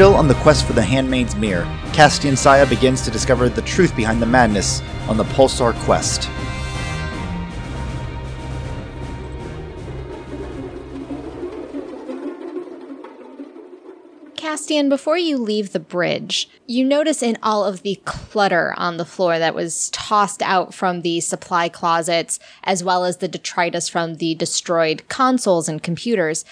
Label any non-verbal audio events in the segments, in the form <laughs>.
Still on the quest for the Handmaid's Mirror, Castian Saya begins to discover the truth behind the madness on the Pulsar quest. Castian, before you leave the bridge, you notice in all of the clutter on the floor that was tossed out from the supply closets, as well as the detritus from the destroyed consoles and computers,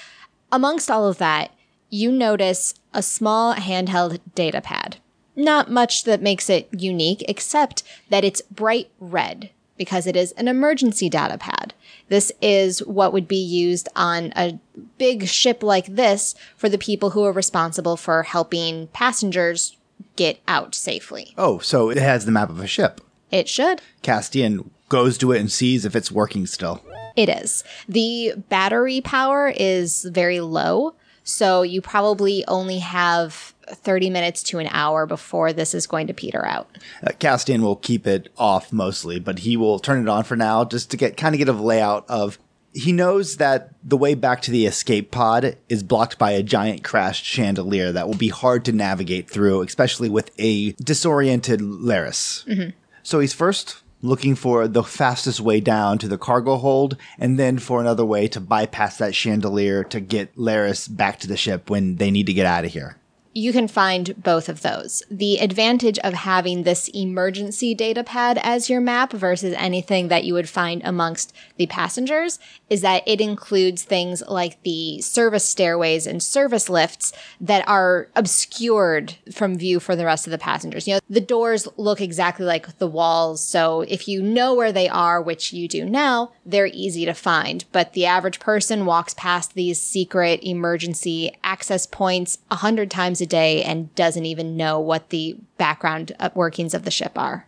amongst all of that, you notice a small handheld data pad. Not much that makes it unique, except that it's bright red because it is an emergency data pad. This is what would be used on a big ship like this for the people who are responsible for helping passengers get out safely. Oh, so it has the map of a ship. It should. Castian goes to it and sees if it's working still. It is. The battery power is very low, so you probably only have 30 minutes to an hour before this is going to peter out. Uh, Castian will keep it off mostly, but he will turn it on for now just to get kind of get a layout of. He knows that the way back to the escape pod is blocked by a giant crashed chandelier that will be hard to navigate through, especially with a disoriented Laris. So he's first looking for the fastest way down to the cargo hold, and then for another way to bypass that chandelier to get Laris back to the ship when they need to get out of here. You can find both of those. The advantage of having this emergency data pad as your map versus anything that you would find amongst the passengers is that it includes things like the service stairways and service lifts that are obscured from view for the rest of the passengers. You know, the doors look exactly like the walls, so if you know where they are, which you do now, they're easy to find. But the average person walks past these secret emergency access points a hundred times a day and doesn't even know what the background workings of the ship are.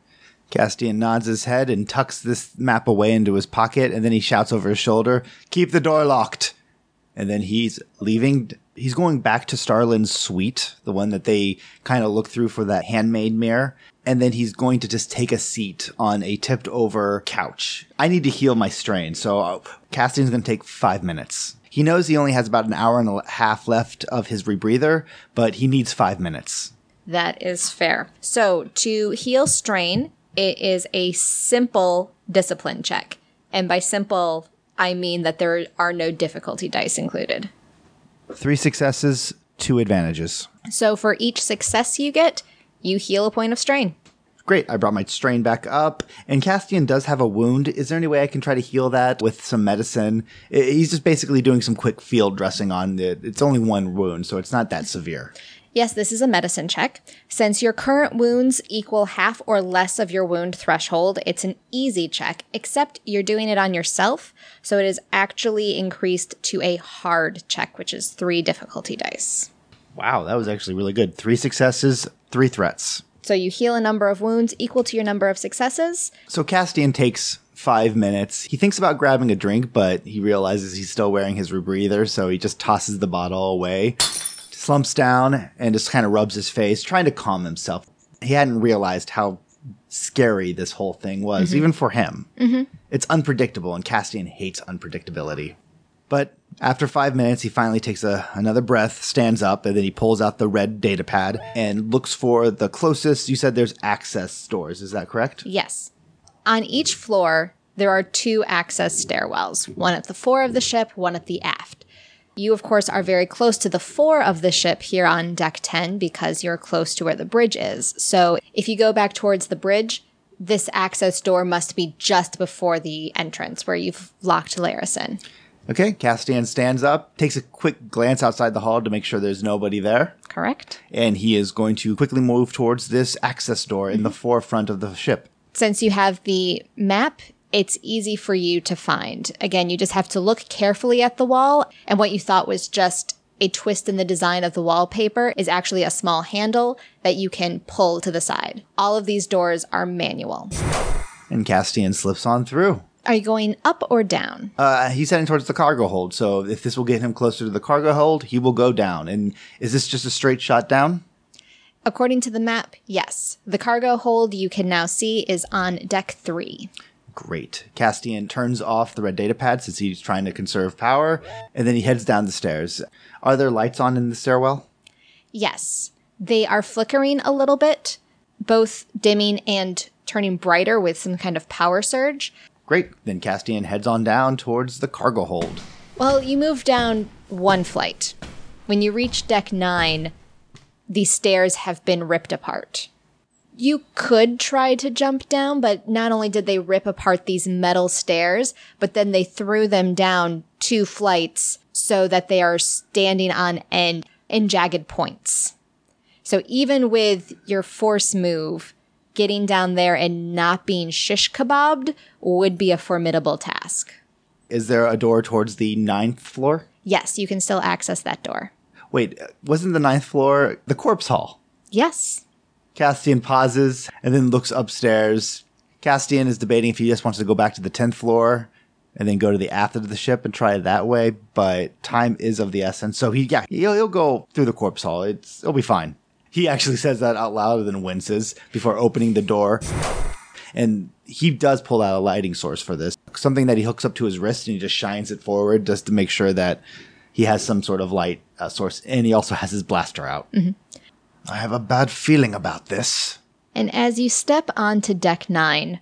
Castian nods his head and tucks this map away into his pocket, and then he shouts over his shoulder, Keep the door locked! And then he's leaving. He's going back to Starlin's suite, the one that they kind of look through for that handmade mirror. And then he's going to just take a seat on a tipped over couch. I need to heal my strain, so uh, Castian's going to take five minutes. He knows he only has about an hour and a half left of his rebreather, but he needs five minutes. That is fair. So to heal strain, it is a simple discipline check. And by simple, I mean that there are no difficulty dice included. Three successes, two advantages. So for each success you get, you heal a point of strain. Great, I brought my strain back up. And Castian does have a wound. Is there any way I can try to heal that with some medicine? I- He's just basically doing some quick field dressing on it. It's only one wound, so it's not that severe. Yes, this is a medicine check. Since your current wounds equal half or less of your wound threshold, it's an easy check, except you're doing it on yourself. So it is actually increased to a hard check, which is three difficulty dice. Wow, that was actually really good. Three successes, three threats. So you heal a number of wounds equal to your number of successes. So Castian takes five minutes. He thinks about grabbing a drink, but he realizes he's still wearing his rebreather, so he just tosses the bottle away, slumps down, and just kind of rubs his face, trying to calm himself. He hadn't realized how scary this whole thing was, mm-hmm. even for him. Mm-hmm. It's unpredictable, and Castian hates unpredictability. But after five minutes, he finally takes a, another breath, stands up, and then he pulls out the red data pad and looks for the closest. You said there's access doors, is that correct? Yes. On each floor, there are two access stairwells one at the fore of the ship, one at the aft. You, of course, are very close to the fore of the ship here on deck 10 because you're close to where the bridge is. So if you go back towards the bridge, this access door must be just before the entrance where you've locked Laris in. Okay, Castian stands up, takes a quick glance outside the hall to make sure there's nobody there, Correct? and he is going to quickly move towards this access door in the mm-hmm. forefront of the ship. Since you have the map, it's easy for you to find. Again, you just have to look carefully at the wall, and what you thought was just a twist in the design of the wallpaper is actually a small handle that you can pull to the side. All of these doors are manual. And Castian slips on through. Are you going up or down? Uh, he's heading towards the cargo hold, so if this will get him closer to the cargo hold, he will go down. And is this just a straight shot down? According to the map, yes. The cargo hold you can now see is on deck three. Great. Castian turns off the red data pad since he's trying to conserve power, and then he heads down the stairs. Are there lights on in the stairwell? Yes. They are flickering a little bit, both dimming and turning brighter with some kind of power surge. Great. Then Castian heads on down towards the cargo hold. Well, you move down one flight. When you reach deck nine, the stairs have been ripped apart. You could try to jump down, but not only did they rip apart these metal stairs, but then they threw them down two flights so that they are standing on end in jagged points. So even with your force move, getting down there and not being shish kebabbed would be a formidable task. Is there a door towards the ninth floor? Yes, you can still access that door. Wait, wasn't the ninth floor the corpse hall? Yes. Castian pauses and then looks upstairs. Castian is debating if he just wants to go back to the 10th floor and then go to the aft of the ship and try it that way, but time is of the essence. So he, yeah, he'll, he'll go through the corpse hall. It's, it'll be fine. He actually says that out loud and then winces before opening the door. And he does pull out a lighting source for this, something that he hooks up to his wrist and he just shines it forward just to make sure that he has some sort of light uh, source. And he also has his blaster out. I have a bad feeling about this. And as you step onto deck nine,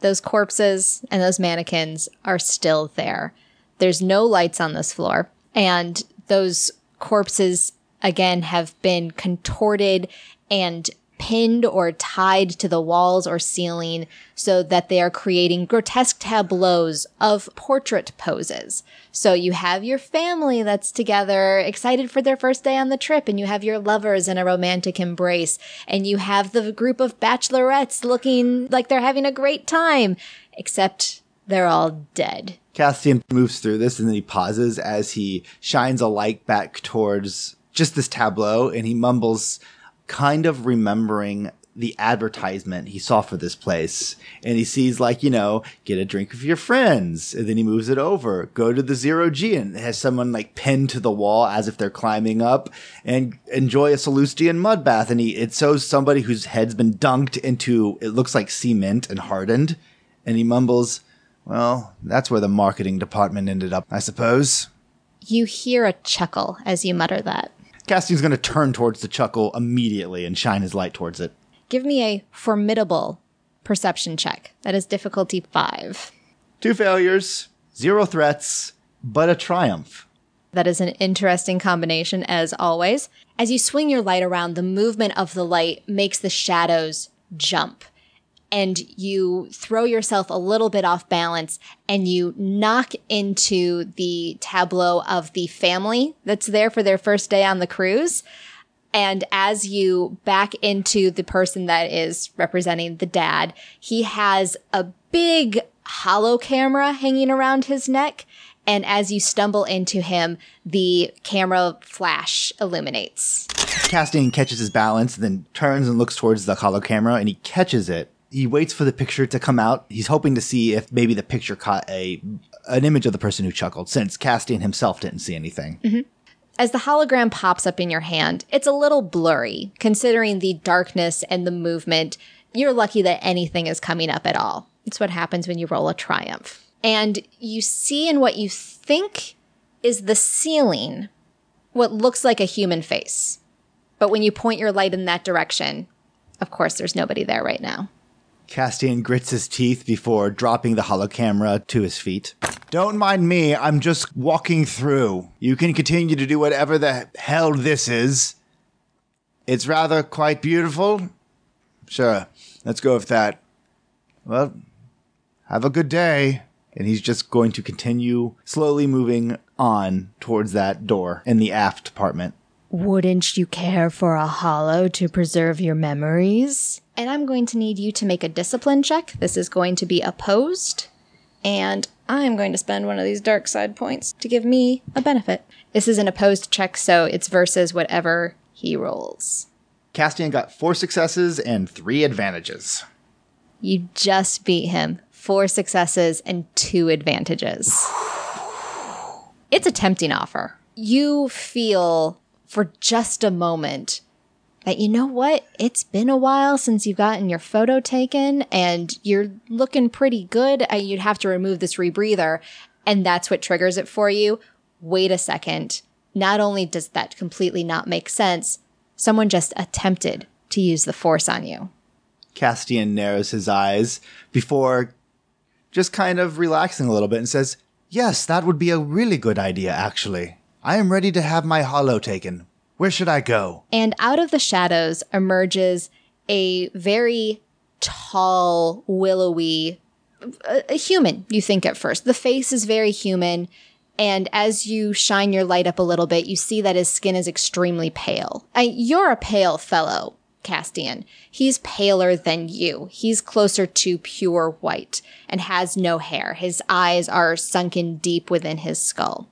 those corpses and those mannequins are still there. There's no lights on this floor. And those corpses, again, have been contorted and pinned or tied to the walls or ceiling so that they are creating grotesque tableaus of portrait poses. So you have your family that's together, excited for their first day on the trip, and you have your lovers in a romantic embrace, and you have the group of bachelorettes looking like they're having a great time, except they're all dead. Castian moves through this and then he pauses as he shines a light back towards just this tableau and he mumbles, kind of remembering the advertisement he saw for this place. And he sees, like, you know, get a drink with your friends. And then he moves it over, go to the zero G and has someone like pinned to the wall as if they're climbing up and enjoy a Salustian mud bath. And he, it shows somebody whose head's been dunked into, it looks like cement and hardened. And he mumbles, well, that's where the marketing department ended up, I suppose. You hear a chuckle as you mutter that. Castian's going to turn towards the chuckle immediately and shine his light towards it. Give me a formidable perception check. That is difficulty five. Two failures, zero threats, but a triumph. That is an interesting combination, as always. As you swing your light around, the movement of the light makes the shadows jump. And you throw yourself a little bit off balance and you knock into the tableau of the family that's there for their first day on the cruise. And as you back into the person that is representing the dad, he has a big holo camera hanging around his neck. And as you stumble into him, the camera flash illuminates. Castian catches his balance, then turns and looks towards the holo camera, and he catches it. He waits for the picture to come out. He's hoping to see if maybe the picture caught a an image of the person who chuckled, since Castian himself didn't see anything. Mm-hmm. As the hologram pops up in your hand, it's a little blurry considering the darkness and the movement. You're lucky that anything is coming up at all. It's what happens when you roll a triumph. And you see in what you think is the ceiling what looks like a human face. But when you point your light in that direction, of course, there's nobody there right now. Castian grits his teeth before dropping the holo camera to his feet. Don't mind me, I'm just walking through. You can continue to do whatever the hell this is. It's rather quite beautiful. Sure, let's go with that. Well, have a good day. And he's just going to continue slowly moving on towards that door in the aft department. Wouldn't you care for a holo to preserve your memories? And I'm going to need you to make a discipline check. This is going to be opposed. And I'm going to spend one of these dark side points to give me a benefit. This is an opposed check, so it's versus whatever he rolls. Castian got four successes and three advantages. You just beat him. Four successes and two advantages. It's a tempting offer. You feel for just a moment that you know what? It's been a while since you've gotten your photo taken and you're looking pretty good. You'd have to remove this rebreather, and that's what triggers it for you. Wait a second. not only does that completely not make sense, someone just attempted to use the force on you. Castian narrows his eyes before just kind of relaxing a little bit and says, Yes, that would be a really good idea, actually. I am ready to have my holo taken. Where should I go? And out of the shadows emerges a very tall, willowy, a, a human, you think at first. The face is very human. And as you shine your light up a little bit, you see that his skin is extremely pale. I, you're a pale fellow, Castian. He's paler than you. He's closer to pure white and has no hair. His eyes are sunken deep within his skull.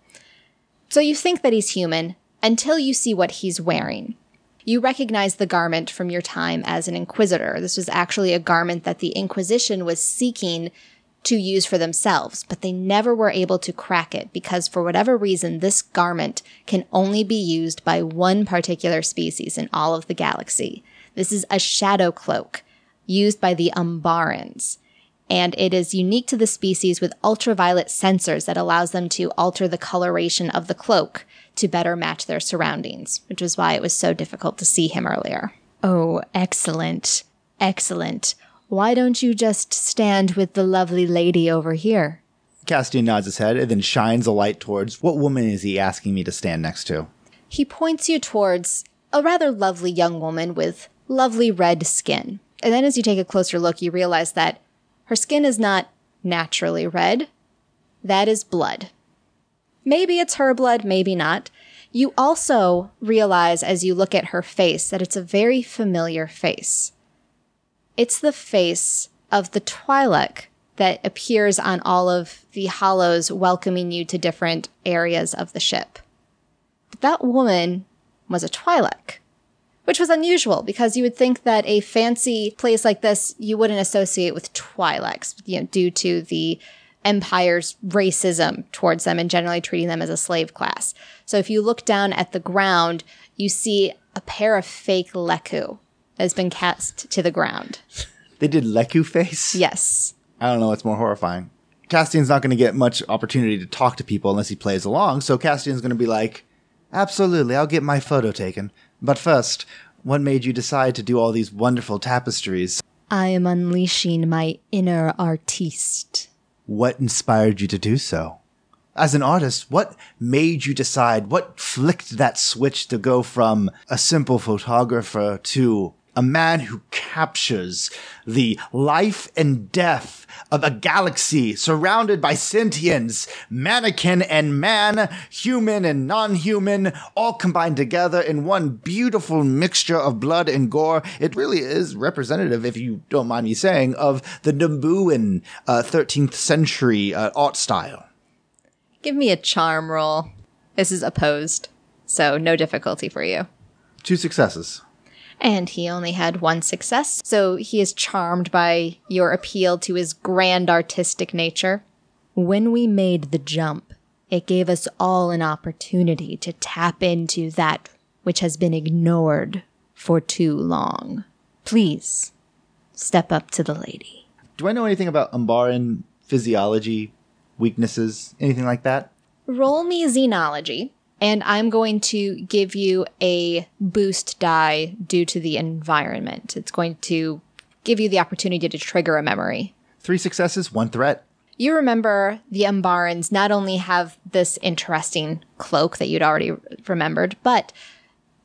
So you think that he's human until you see what he's wearing. You recognize the garment from your time as an inquisitor. This was actually a garment that the Inquisition was seeking to use for themselves, but they never were able to crack it because for whatever reason, this garment can only be used by one particular species in all of the galaxy. This is a shadow cloak used by the Umbarans. And it is unique to the species with ultraviolet sensors that allows them to alter the coloration of the cloak to better match their surroundings, which was why it was so difficult to see him earlier. Oh, excellent. Excellent. Why don't you just stand with the lovely lady over here? Castian nods his head and then shines a light towards what woman is he asking me to stand next to? He points you towards a rather lovely young woman with lovely red skin. And then as you take a closer look, you realize that her skin is not naturally red. That is blood. Maybe it's her blood, maybe not. You also realize as you look at her face that it's a very familiar face. It's the face of the Twi'lek that appears on all of the holos welcoming you to different areas of the ship. But that woman was a Twi'lek, which was unusual because you would think that a fancy place like this you wouldn't associate with Twi'leks, you know, due to the empire's racism towards them and generally treating them as a slave class. So if you look down at the ground, you see a pair of fake Lekku that has been cast to the ground. <laughs> They did Lekku face? Yes. I don't know what's more horrifying. Castian's not going to get much opportunity to talk to people unless he plays along, so Castian's going to be like, Absolutely, I'll get my photo taken. But first, what made you decide to do all these wonderful tapestries? I am unleashing my inner artiste. What inspired you to do so? As an artist, what made you decide, what flicked that switch to go from a simple photographer to a man who captures the life and death of a galaxy surrounded by sentients, mannequin and man, human and non-human, all combined together in one beautiful mixture of blood and gore. It really is representative, if you don't mind me saying, of the Nabooan uh, 13th century uh, art style. Give me a charm roll. This is opposed, so no difficulty for you. Two successes. And he only had one success, so he is charmed by your appeal to his grand artistic nature. When we made the jump, it gave us all an opportunity to tap into that which has been ignored for too long. Please, step up to the lady. Do I know anything about Umbaran physiology, weaknesses, anything like that? Roll me xenology, and I'm going to give you a boost die due to the environment. It's going to give you the opportunity to trigger a memory. Three successes, one threat. You remember the Umbarans not only have this interesting cloak that you'd already remembered, but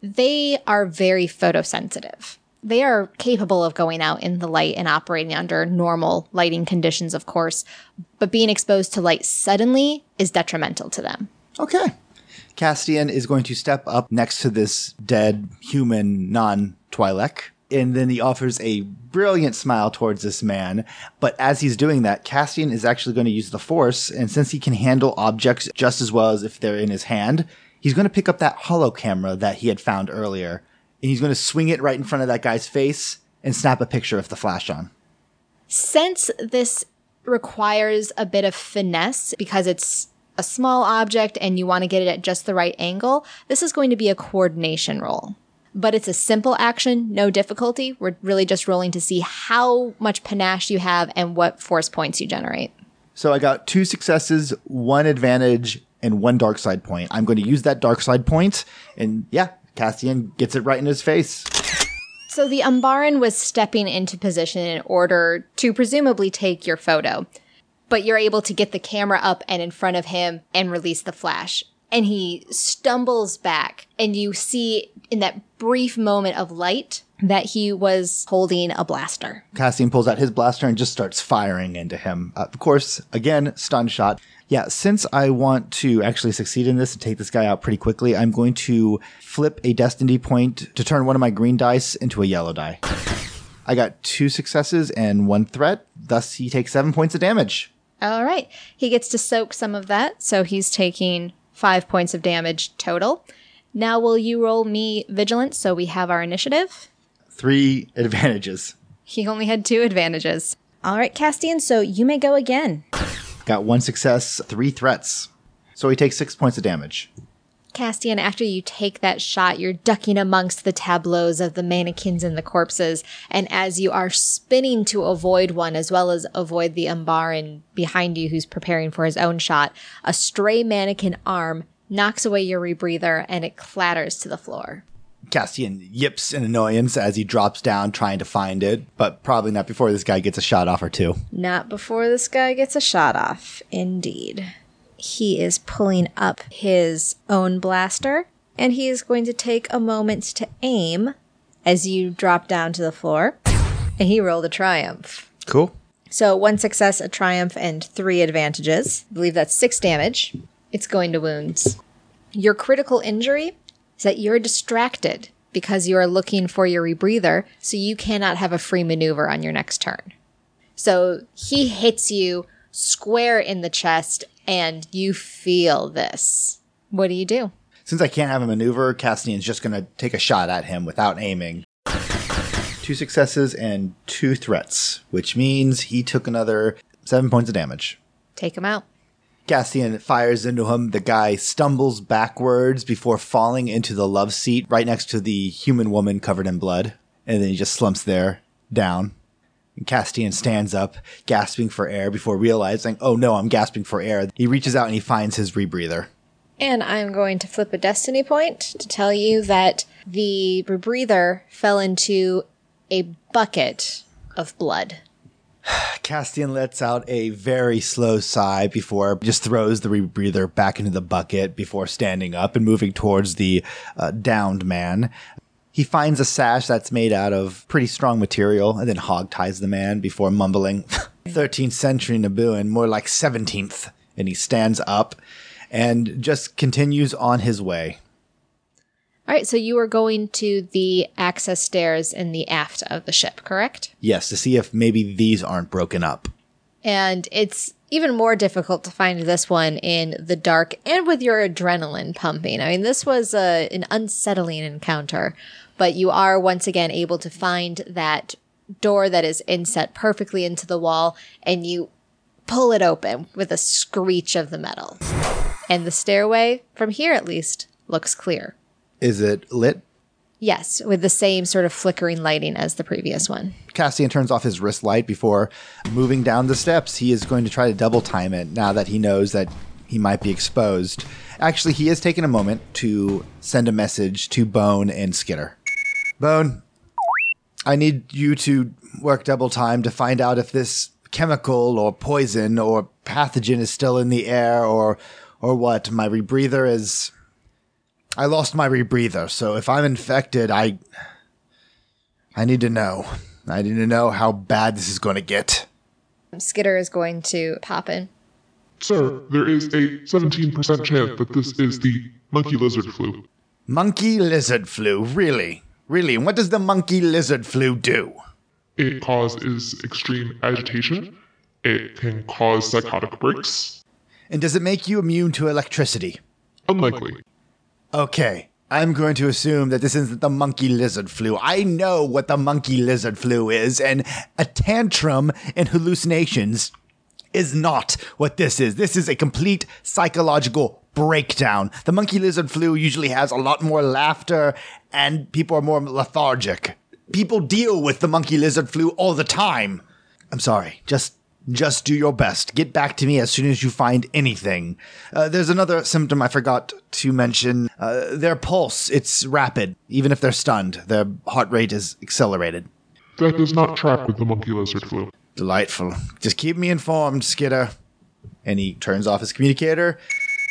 they are very photosensitive. They are capable of going out in the light and operating under normal lighting conditions, of course, but being exposed to light suddenly is detrimental to them. Okay. Castian is going to step up next to this dead human non Twi'lek. And then he offers a brilliant smile towards this man. But as he's doing that, Castian is actually going to use the Force. And since he can handle objects just as well as if they're in his hand, he's going to pick up that holo camera that he had found earlier. And he's going to swing it right in front of that guy's face and snap a picture with the flash on. Since this requires a bit of finesse because it's a small object and you want to get it at just the right angle, this is going to be a coordination roll. But it's a simple action, no difficulty. We're really just rolling to see how much panache you have and what force points you generate. So I got two successes, one advantage, and one dark side point. I'm going to use that dark side point, and yeah, Castian gets it right in his face. So the Umbaran was stepping into position in order to presumably take your photo, but you're able to get the camera up and in front of him and release the flash. And he stumbles back, and you see in that brief moment of light that he was holding a blaster. Castian pulls out his blaster and just starts firing into him. Uh, of course, again, stun shot. Yeah, since I want to actually succeed in this and take this guy out pretty quickly, I'm going to flip a destiny point to turn one of my green dice into a yellow die. I got two successes and one threat, thus he takes seven points of damage. All right. He gets to soak some of that, so he's taking five points of damage total. Now, will you roll me vigilance so we have our initiative? Three <laughs> advantages. He only had two advantages. All right, Castian, so you may go again. Got one success, three threats. So he takes six points of damage. Castian, after you take that shot, you're ducking amongst the tableaus of the mannequins and the corpses. And as you are spinning to avoid one, as well as avoid the Umbaran behind you who's preparing for his own shot, a stray mannequin arm knocks away your rebreather and it clatters to the floor. Castian yips in annoyance as he drops down trying to find it, but probably not before this guy gets a shot off or two. Not before this guy gets a shot off, indeed. He is pulling up his own blaster, and he is going to take a moment to aim as you drop down to the floor. And he rolled a triumph. Cool. So one success, a triumph, and three advantages. I believe that's six damage. It's going to wounds. Your critical injury is that you're distracted because you are looking for your rebreather, so you cannot have a free maneuver on your next turn. So he hits you square in the chest, and you feel this. What do you do? Since I can't have a maneuver, Castian's just going to take a shot at him without aiming. Two successes and two threats, which means he took another seven points of damage. Take him out. Castian fires into him. The guy stumbles backwards before falling into the love seat right next to the human woman covered in blood. And then he just slumps there, down. And Castian stands up, gasping for air before realizing, oh no, I'm gasping for air. He reaches out and he finds his rebreather. And I'm going to flip a destiny point to tell you that the rebreather fell into a bucket of blood. <sighs> Castian lets out a very slow sigh before just throws the rebreather back into the bucket before standing up and moving towards the uh, downed man. He finds a sash that's made out of pretty strong material and then hog ties the man before mumbling, <laughs> 13th century Nabooan, more like 17th. And he stands up and just continues on his way. All right, so you are going to the access stairs in the aft of the ship, correct? Yes, to see if maybe these aren't broken up. And it's even more difficult to find this one in the dark and with your adrenaline pumping. I mean, this was a, an unsettling encounter, but you are once again able to find that door that is inset perfectly into the wall and you pull it open with a screech of the metal. And the stairway, from here at least, looks clear. Is it lit? Yes, with the same sort of flickering lighting as the previous one. Castian turns off his wrist light before moving down the steps. He is going to try to double time it now that he knows that he might be exposed. Actually, he has taken a moment to send a message to Bone and Skitter. Bone, I need you to work double time to find out if this chemical or poison or pathogen is still in the air or or what. My rebreather is I lost my rebreather, so if I'm infected, I I need to know. I need to know how bad this is going to get. Skitter is going to pop in. Sir, there is a 17% chance that this is the monkey lizard flu. Monkey lizard flu, really? Really? And what does the monkey lizard flu do? It causes extreme agitation. It can cause psychotic breaks. And does it make you immune to electricity? Unlikely. Okay, I'm going to assume that this isn't the monkey lizard flu. I know what the monkey lizard flu is, and a tantrum and hallucinations is not what this is. This is a complete psychological breakdown. The monkey lizard flu usually has a lot more laughter and people are more lethargic. People deal with the monkey lizard flu all the time. I'm sorry, just Just do your best. Get back to me as soon as you find anything. Uh, there's another symptom I forgot to mention. Uh, their pulse, it's rapid. Even if they're stunned, their heart rate is accelerated. That does not track with the monkey lizard flu. Delightful. Just keep me informed, Skitter. And he turns off his communicator,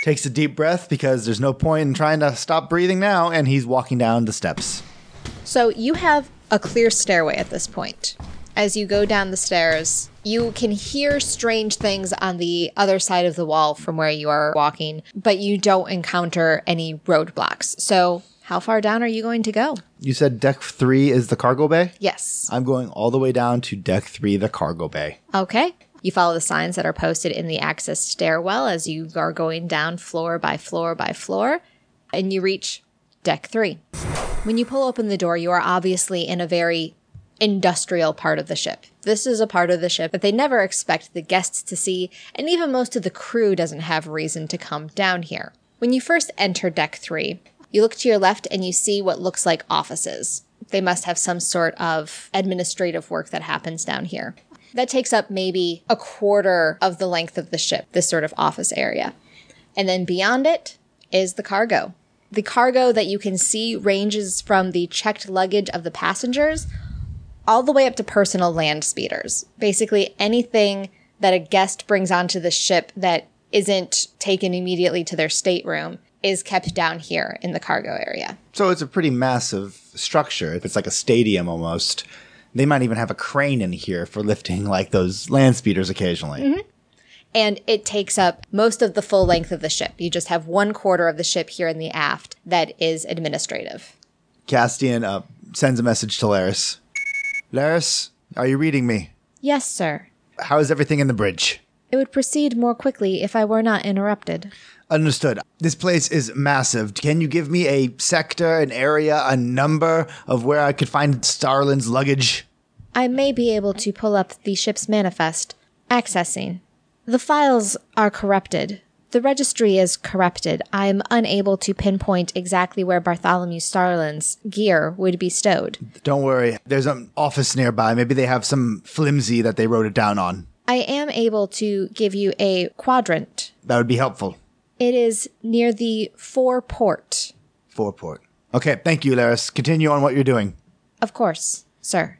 takes a deep breath because there's no point in trying to stop breathing now, and he's walking down the steps. So you have a clear stairway at this point. As you go down the stairs, you can hear strange things on the other side of the wall from where you are walking, but you don't encounter any roadblocks. So, how far down are you going to go? You said deck three is the cargo bay? Yes. I'm going all the way down to deck three, the cargo bay. Okay. You follow the signs that are posted in the access stairwell as you are going down floor by floor by floor, and you reach deck three. When you pull open the door, you are obviously in a very industrial part of the ship. This is a part of the ship that they never expect the guests to see, and even most of the crew doesn't have reason to come down here. When you first enter deck three, you look to your left and you see what looks like offices. They must have some sort of administrative work that happens down here. That takes up maybe a quarter of the length of the ship, this sort of office area. And then beyond it is the cargo. The cargo that you can see ranges from the checked luggage of the passengers all the way up to personal land speeders. Basically, anything that a guest brings onto the ship that isn't taken immediately to their stateroom is kept down here in the cargo area. So it's a pretty massive structure. It's like a stadium almost, they might even have a crane in here for lifting like those land speeders occasionally. And it takes up most of the full length of the ship. You just have one quarter of the ship here in the aft that is administrative. Castian uh, sends a message to Laris. Laris, are you reading me? Yes, sir. How is everything in the bridge? It would proceed more quickly if I were not interrupted. Understood. This place is massive. Can you give me a sector, an area, a number of where I could find Starlin's luggage? I may be able to pull up the ship's manifest. Accessing. The files are corrupted. The registry is corrupted. I am unable to pinpoint exactly where Bartholomew Starlin's gear would be stowed. Don't worry. There's an office nearby. Maybe they have some flimsy that they wrote it down on. I am able to give you a quadrant. That would be helpful. It is near the fore port. Fourport. Okay, thank you, Laris. Continue on what you're doing. Of course, sir.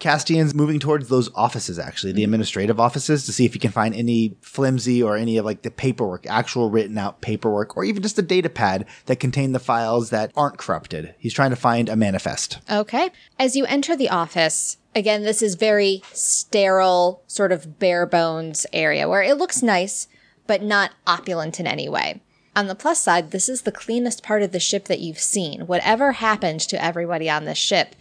Castian's moving towards those offices, actually, the administrative offices, to see if he can find any flimsy or any of like the paperwork, actual written out paperwork, or even just a data pad that contain the files that aren't corrupted. He's trying to find a manifest. Okay. As you enter the office, again, this is very sterile, sort of bare bones area where it looks nice, but not opulent in any way. On the plus side, this is the cleanest part of the ship that you've seen. Whatever happened to everybody on this ship,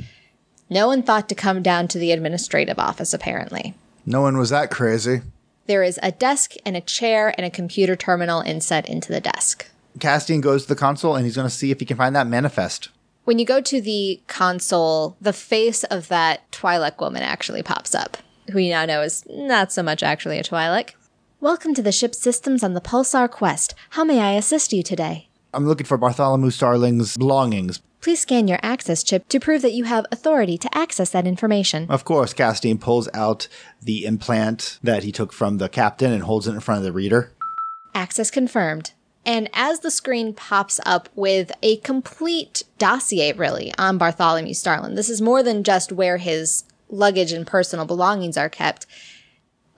no one thought to come down to the administrative office, apparently. No one was that crazy. There is a desk and a chair and a computer terminal inset into the desk. Castian goes to the console and he's going to see if he can find that manifest. When you go to the console, the face of that Twi'lek woman actually pops up, who you now know is not so much actually a Twi'lek. Welcome to the ship's systems on the Pulsar Quest. How may I assist you today? I'm looking for Bartholomew Starlin's belongings. Please scan your access chip to prove that you have authority to access that information. Of course, Castian pulls out the implant that he took from the captain and holds it in front of the reader. Access confirmed. And as the screen pops up with a complete dossier, really, on Bartholomew Starlin, this is more than just where his luggage and personal belongings are kept.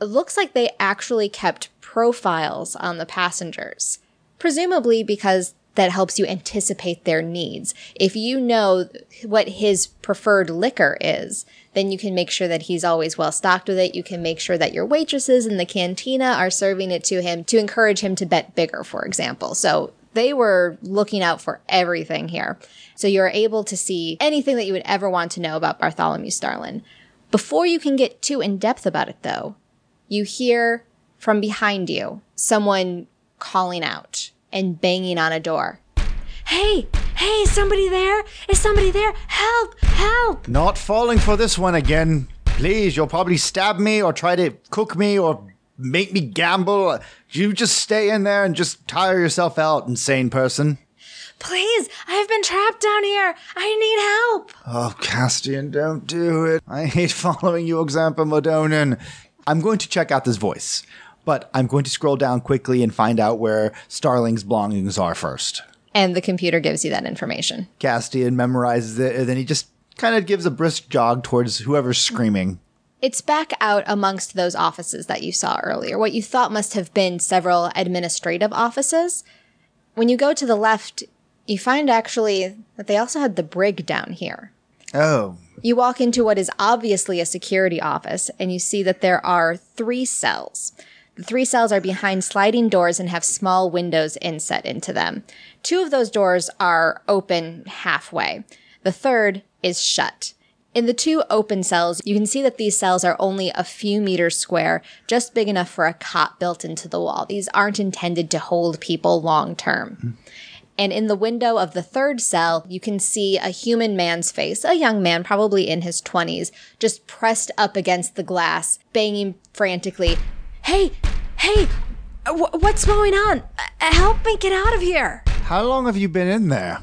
It looks like they actually kept profiles on the passengers, presumably because that helps you anticipate their needs. If you know what his preferred liquor is, then you can make sure that he's always well stocked with it. You can make sure that your waitresses in the cantina are serving it to him to encourage him to bet bigger, for example. So they were looking out for everything here. So you're able to see anything that you would ever want to know about Bartholomew Starlin. Before you can get too in depth about it, though, you hear from behind you someone calling out and banging on a door. Hey, hey, somebody there? Is somebody there? Help, help! Not falling for this one again. Please, you'll probably stab me or try to cook me or make me gamble. You just stay in there and just tire yourself out, insane person. Please, I've been trapped down here. I need help. Oh, Castian, don't do it. I hate <laughs> following your example, Modonin. I'm going to check out this voice, but I'm going to scroll down quickly and find out where Starlin's belongings are first. And the computer gives you that information. Castian memorizes it, and then he just kind of gives a brisk jog towards whoever's screaming. It's back out amongst those offices that you saw earlier, what you thought must have been several administrative offices. When you go to the left, you find actually that they also had the brig down here. Oh, You walk into what is obviously a security office, and you see that there are three cells. The three cells are behind sliding doors and have small windows inset into them. Two of those doors are open halfway. The third is shut. In the two open cells, you can see that these cells are only a few meters square, just big enough for a cot built into the wall. These aren't intended to hold people long term. And in the window of the third cell, you can see a human man's face, a young man, probably in his 20s, just pressed up against the glass, banging frantically. Hey, hey, wh- what's going on? Help me get out of here. how long have you been in there?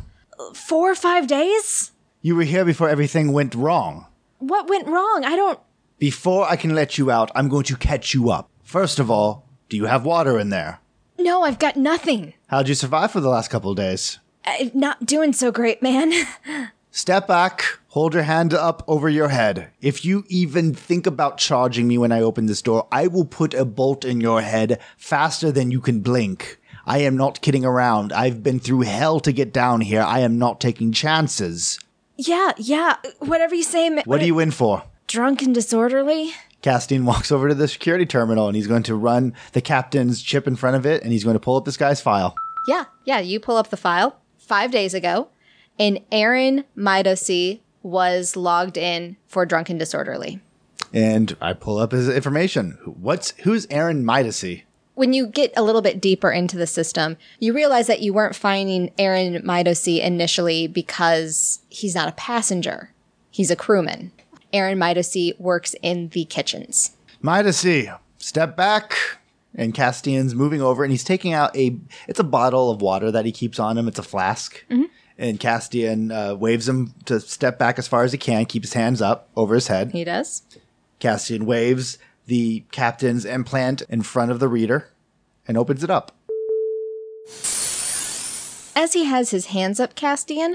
Four or five days? You were here before everything went wrong. What went wrong? I don't. Before I can let you out, I'm going to catch you up. First of all, do you have water in there? No, I've got nothing. How'd you survive for the last couple of days? I'm not doing so great, man. <laughs> Step back, hold your hand up over your head. If you even think about charging me when I open this door, I will put a bolt in your head faster than you can blink. I am not kidding around. I've been through hell to get down here. I am not taking chances. yeah, yeah, whatever you say. ma- What are you in for? Drunk and disorderly? Castian walks over to the security terminal and he's going to run the captain's chip in front of it and he's going to pull up this guy's file. Yeah, yeah. You pull up the file five days ago, and Aaron Midosi was logged in for drunken disorderly. And I pull up his information. What's who's Aaron Midacy? When you get a little bit deeper into the system, you realize that you weren't finding Aaron Midosi initially because he's not a passenger; he's a crewman. Aaron Midosi works in the kitchens. Midacy, step back. And Castian's moving over and he's taking out a it's a bottle of water that he keeps on him. It's a flask. And Castian uh, waves him to step back as far as he can, keep his hands up over his head. He does. Castian waves the captain's implant in front of the reader and opens it up. As he has his hands up, Castian,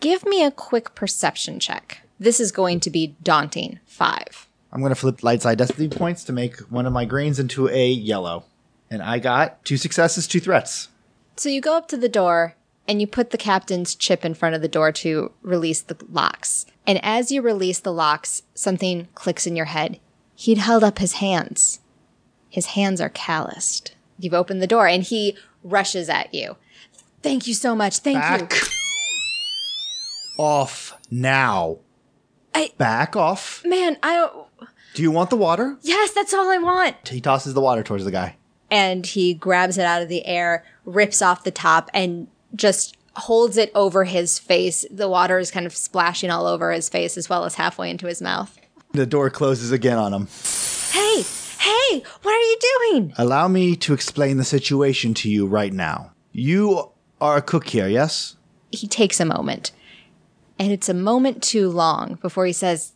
give me a quick perception check. This is going to be daunting. Five. I'm going to flip light side destiny points to make one of my greens into a yellow. And I got two successes, two threats. So you go up to the door and you put the captain's chip in front of the door to release the locks. And as you release the locks, something clicks in your head. He'd held up his hands. His hands are calloused. You've opened the door and he rushes at you. Thank you so much. Thank Back you. off now. I- Back off. Man, I. Do you want the water? Yes, that's all I want. He tosses the water towards the guy. and he grabs it out of the air, rips off the top, and just holds it over his face. The water is kind of splashing all over his face as well as halfway into his mouth. The door closes again on him. Hey, hey, what are you doing? Allow me to explain the situation to you right now. You are a cook here, yes? He takes a moment, and it's a moment too long before he says,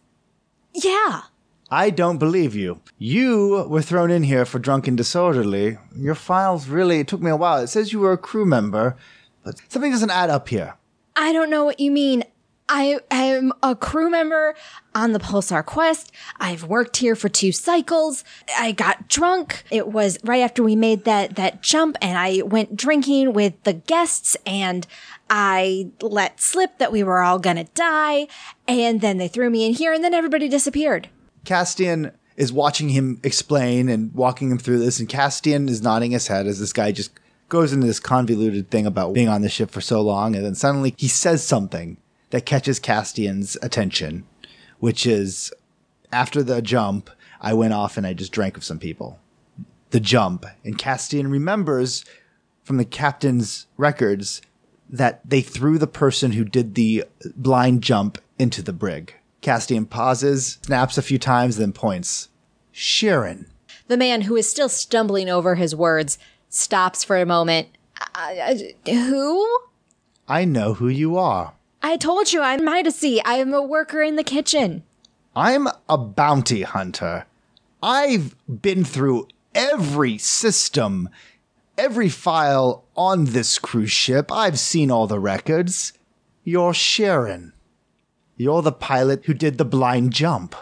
Yeah. I don't believe you. You were thrown in here for drunken disorderly. Your files really it took me a while. It says you were a crew member, but something doesn't add up here. I don't know what you mean. I am a crew member on the Pulsar Quest. I've worked here for two cycles. I got drunk. It was right after we made that, that jump and I went drinking with the guests and I let slip that we were all gonna die. And then they threw me in here and then everybody disappeared. Castian is watching him explain and walking him through this, and Castian is nodding his head as this guy just goes into this convoluted thing about being on the ship for so long, and then suddenly he says something that catches Castian's attention, which is after the jump, I went off and I just drank with some people. The jump. And Castian remembers from the captain's records that they threw the person who did the blind jump into the brig. Castian pauses, snaps a few times, then points. Sharon. The man who is still stumbling over his words stops for a moment. Uh, who? I know who you are. I told you I'm Midacy. I am a worker in the kitchen. I'm a bounty hunter. I've been through every system, every file on this cruise ship. I've seen all the records. You're Sharon. You're the pilot who did the blind jump.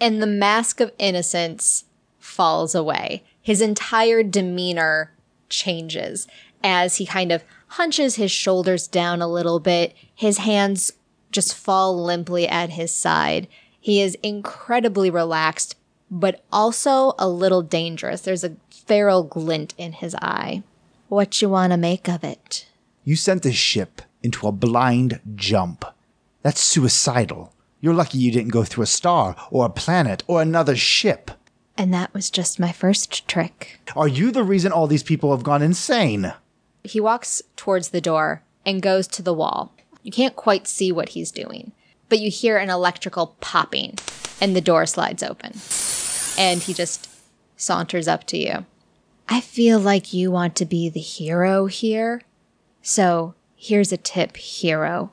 And the mask of innocence falls away. His entire demeanor changes as he kind of hunches his shoulders down a little bit. His hands just fall limply at his side. He is incredibly relaxed, but also a little dangerous. There's a feral glint in his eye. What you want to make of it? You sent this ship into a blind jump. That's suicidal. You're lucky you didn't go through a star or a planet or another ship. And that was just my first trick. Are you the reason all these people have gone insane? He walks towards the door and goes to the wall. You can't quite see what he's doing, but you hear an electrical popping and the door slides open. And he just saunters up to you. I feel like you want to be the hero here. So here's a tip, hero.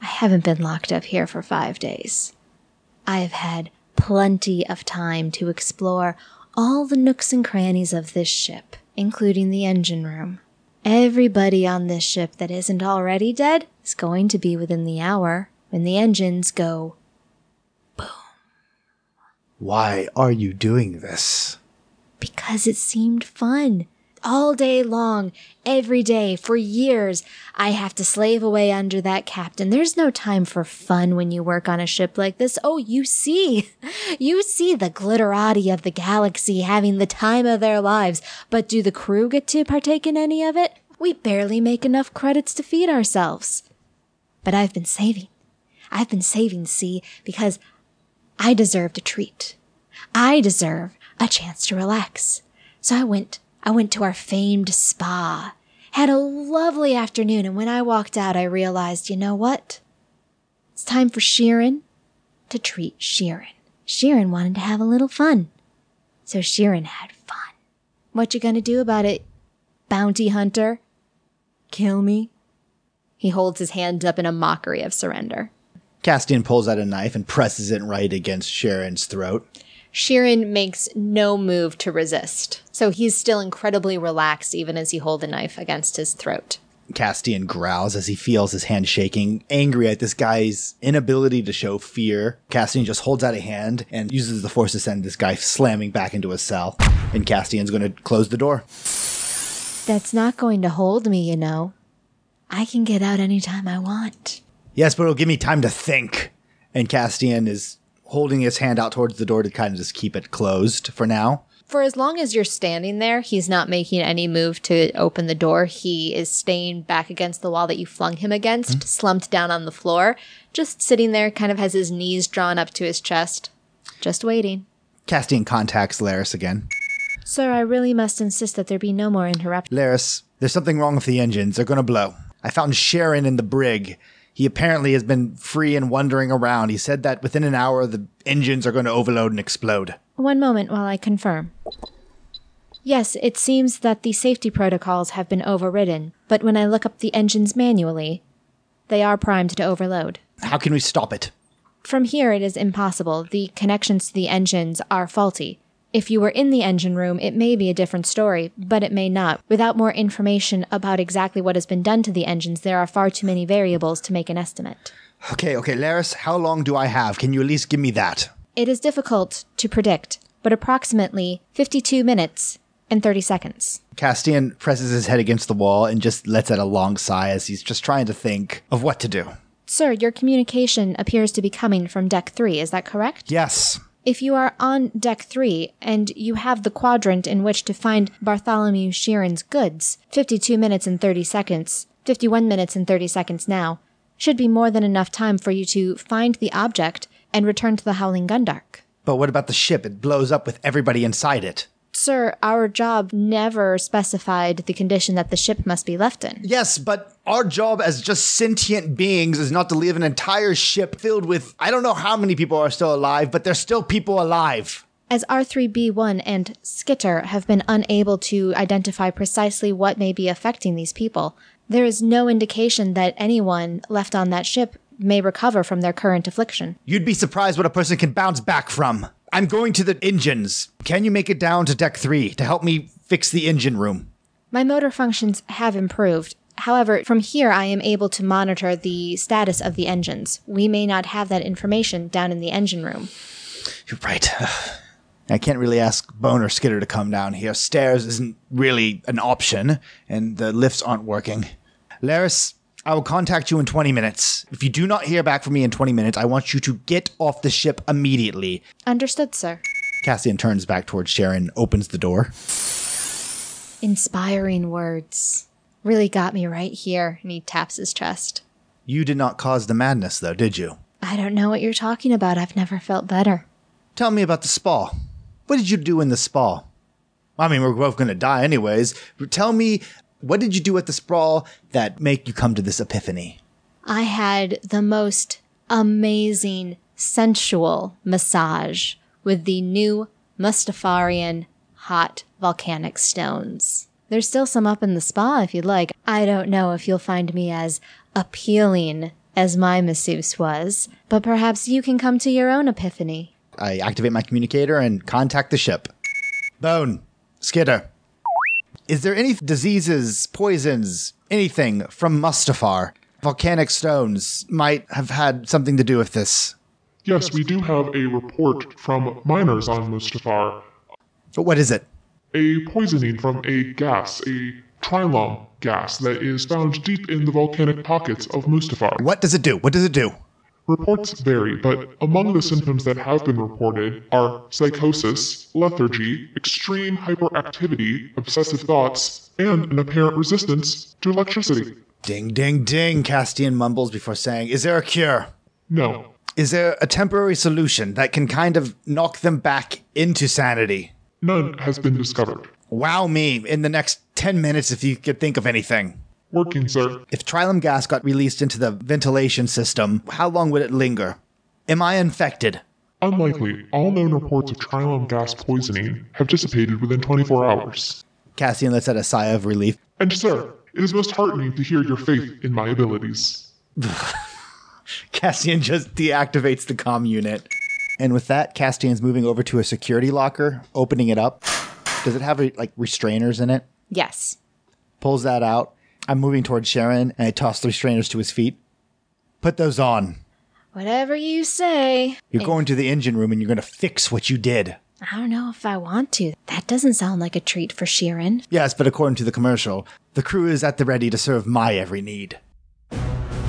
I haven't been locked up here for five days. I have had plenty of time to explore all the nooks and crannies of this ship, including the engine room. Everybody on this ship that isn't already dead is going to be within the hour when the engines go. Boom. Why are you doing this? Because it seemed fun. All day long, every day, for years, I have to slave away under that captain. There's no time for fun when you work on a ship like this. Oh, you see, <laughs> you see the glitterati of the galaxy having the time of their lives. But do the crew get to partake in any of it? We barely make enough credits to feed ourselves. But I've been saving. I've been saving, see, because I deserved a treat. I deserve a chance to relax. So I went, I went to our famed spa, had a lovely afternoon, and when I walked out, I realized, you know what? It's time for Sheeran to treat Sheeran. Sheeran wanted to have a little fun. So Sheeran had fun. What you gonna do about it, bounty hunter? Kill me? He holds his hand up in a mockery of surrender. Castian pulls out a knife and presses it right against Sharon's throat. Sheeran makes no move to resist, so he's still incredibly relaxed even as he holds the knife against his throat. Castian growls as he feels his hand shaking, angry at this guy's inability to show fear. Castian just holds out a hand and uses the force to send this guy slamming back into his cell. And Castian's going to close the door. That's not going to hold me, you know. I can get out anytime I want. Yes, but it'll give me time to think. And Castian is holding his hand out towards the door to kind of just keep it closed for now. For as long as you're standing there, he's not making any move to open the door. He is staying back against the wall that you flung him against, hmm? slumped down on the floor, just sitting there, kind of has his knees drawn up to his chest, just waiting. Castian contacts Laris again. Sir, I really must insist that there be no more interruptions. Laris, there's something wrong with the engines. They're going to blow. I found Sharon in the brig. He apparently has been free and wandering around. He said that within an hour the engines are going to overload and explode. One moment while I confirm. Yes, it seems that the safety protocols have been overridden, but when I look up the engines manually, they are primed to overload. How can we stop it? From here, it is impossible. The connections to the engines are faulty. If you were in the engine room, it may be a different story, but it may not. Without more information about exactly what has been done to the engines, there are far too many variables to make an estimate. Okay, okay, Laris, how long do I have? Can you at least give me that? It is difficult to predict, but approximately 52 minutes and 30 seconds. Castian presses his head against the wall and just lets out a long sigh as he's just trying to think of what to do. Sir, your communication appears to be coming from deck 3, is that correct? Yes. If you are on deck 3 and you have the quadrant in which to find Bartholomew Sheeran's goods, 52 minutes and 30 seconds, 51 minutes and 30 seconds now, should be more than enough time for you to find the object and return to the Howling Gundark. But what about the ship? It blows up with everybody inside it. Sir, our job never specified the condition that the ship must be left in. Yes, but our job as just sentient beings is not to leave an entire ship filled with I don't know how many people are still alive, but there's still people alive. As R3B1 and Skitter have been unable to identify precisely what may be affecting these people, there is no indication that anyone left on that ship may recover from their current affliction. You'd be surprised what a person can bounce back from. I'm going to the engines. Can you make it down to deck three to help me fix the engine room? My motor functions have improved. However, from here I am able to monitor the status of the engines. We may not have that information down in the engine room. You're right. <sighs> I can't really ask Bone or Skitter to come down here. Stairs isn't really an option, and the lifts aren't working. Laris, I will contact you in 20 minutes. If you do not hear back from me in 20 minutes, I want you to get off the ship immediately. Understood, sir. Castian turns back towards Sharon, opens the door. Inspiring words. Really got me right here. And he taps his chest. You did not cause the madness, though, did you? I don't know what you're talking about. I've never felt better. Tell me about the spa. What did you do in the spa? I mean, we're both going to die anyways. Tell me, what did you do at the sprawl that make you come to this epiphany? I had the most amazing, sensual massage with the new Mustafarian hot volcanic stones. There's still some up in the spa if you'd like. I don't know if you'll find me as appealing as my masseuse was, but perhaps you can come to your own epiphany. I activate my communicator and contact the ship. Bone, Skitter, is there any diseases, poisons, anything from Mustafar? Volcanic stones might have had something to do with this. Yes, we do have a report from miners on Mustafar. But what is it? A poisoning from a gas, a trilum gas that is found deep in the volcanic pockets of Mustafar. What does it do? What does it do? Reports vary, but among the symptoms that have been reported are psychosis, lethargy, extreme hyperactivity, obsessive thoughts, and an apparent resistance to electricity. Ding, ding, ding, Castian mumbles before saying, Is there a cure? No. Is there a temporary solution that can kind of knock them back into sanity? None has been discovered. Wow me in the next 10 minutes if you could think of anything. Working, sir. If trilum gas got released into the ventilation system, how long would it linger? Am I infected? Unlikely, all known reports of trilum gas poisoning have dissipated within 24 hours. Castian lets out a sigh of relief. And, sir, it is most heartening to hear your faith in my abilities. <laughs> Castian just deactivates the comm unit. And with that, Castian's moving over to a security locker, opening it up. Does it have like restrainers in it? Yes. Pulls that out. I'm moving towards Sharon and I toss the restrainers to his feet. Put those on. Whatever you say. You're going to the engine room and you're going to fix what you did. I don't know if I want to. That doesn't sound like a treat for Sheeran. Yes, but according to the commercial, the crew is at the ready to serve my every need.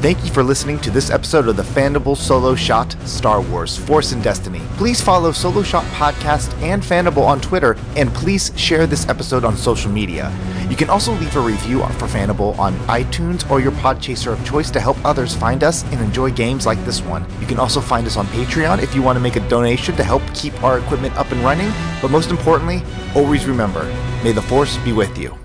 Thank you for listening to this episode of the Fandible Solo Shot Star Wars Force and Destiny. Please follow Solo Shot Podcast and Fandible on Twitter, and please share this episode on social media. You can also leave a review for Fandible on iTunes or your podchaser of choice to help others find us and enjoy games like this one. You can also find us on Patreon if you want to make a donation to help keep our equipment up and running. But most importantly, always remember, may the Force be with you.